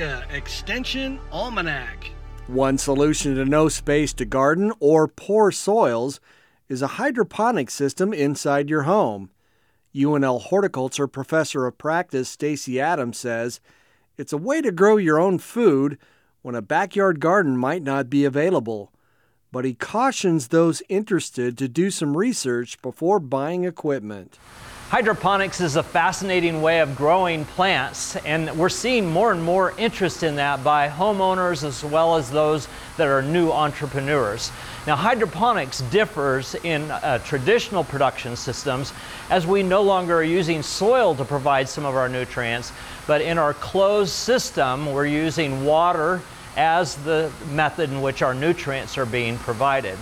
Extension Almanac. One solution to no space to garden or poor soils is a hydroponic system inside your home. UNL horticulture professor of practice Stacy Adams says it's a way to grow your own food when a backyard garden might not be available. But he cautions those interested to do some research before buying equipment. Hydroponics is a fascinating way of growing plants, and we're seeing more and more interest in that by homeowners as well as those that are new entrepreneurs. Now, hydroponics differs in uh, traditional production systems as we no longer are using soil to provide some of our nutrients, but in our closed system, we're using water as the method in which our nutrients are being provided.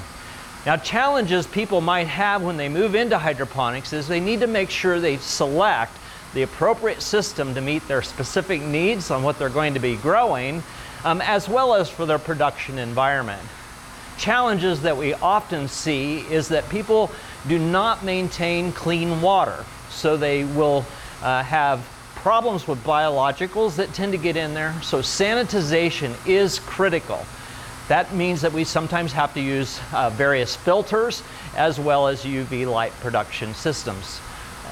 Now, challenges people might have when they move into hydroponics is they need to make sure they select the appropriate system to meet their specific needs on what they're going to be growing, um, as well as for their production environment. Challenges that we often see is that people do not maintain clean water, so they will uh, have problems with biologicals that tend to get in there. So, sanitization is critical. That means that we sometimes have to use uh, various filters as well as UV light production systems.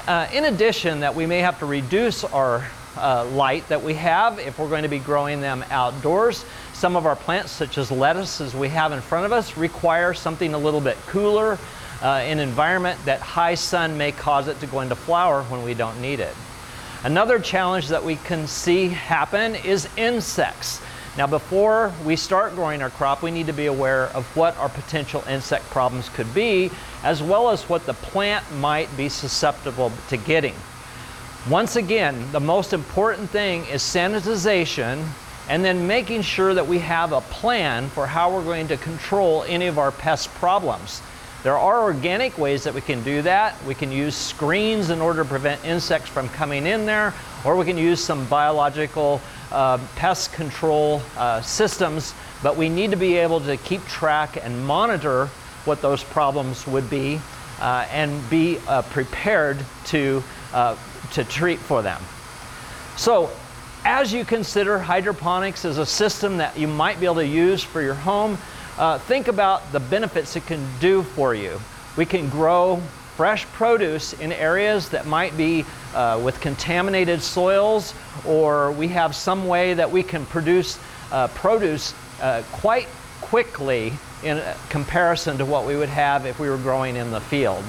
Uh, in addition, that we may have to reduce our uh, light that we have if we're going to be growing them outdoors. Some of our plants, such as lettuce, as we have in front of us, require something a little bit cooler. Uh, environment that high sun may cause it to go into flower when we don't need it. Another challenge that we can see happen is insects. Now, before we start growing our crop, we need to be aware of what our potential insect problems could be, as well as what the plant might be susceptible to getting. Once again, the most important thing is sanitization and then making sure that we have a plan for how we're going to control any of our pest problems. There are organic ways that we can do that. We can use screens in order to prevent insects from coming in there, or we can use some biological uh, pest control uh, systems, but we need to be able to keep track and monitor what those problems would be uh, and be uh, prepared to, uh, to treat for them. So, as you consider hydroponics as a system that you might be able to use for your home, uh, think about the benefits it can do for you. We can grow fresh produce in areas that might be uh, with contaminated soils, or we have some way that we can produce uh, produce uh, quite quickly in comparison to what we would have if we were growing in the field.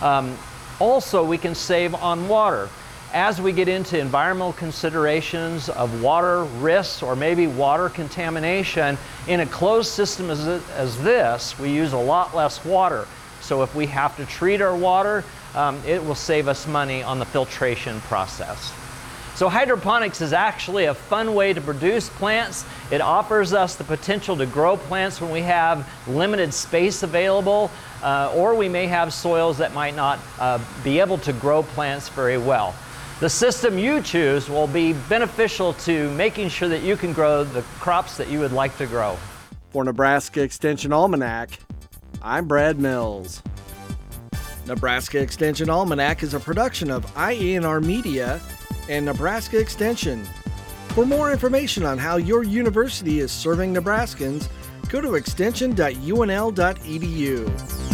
Um, also, we can save on water. As we get into environmental considerations of water risks or maybe water contamination, in a closed system as, as this, we use a lot less water. So if we have to treat our water, um, it will save us money on the filtration process. So hydroponics is actually a fun way to produce plants. It offers us the potential to grow plants when we have limited space available, uh, or we may have soils that might not uh, be able to grow plants very well. The system you choose will be beneficial to making sure that you can grow the crops that you would like to grow. For Nebraska Extension Almanac, I'm Brad Mills. Nebraska Extension Almanac is a production of IANR Media and Nebraska Extension. For more information on how your university is serving Nebraskans, go to extension.unl.edu.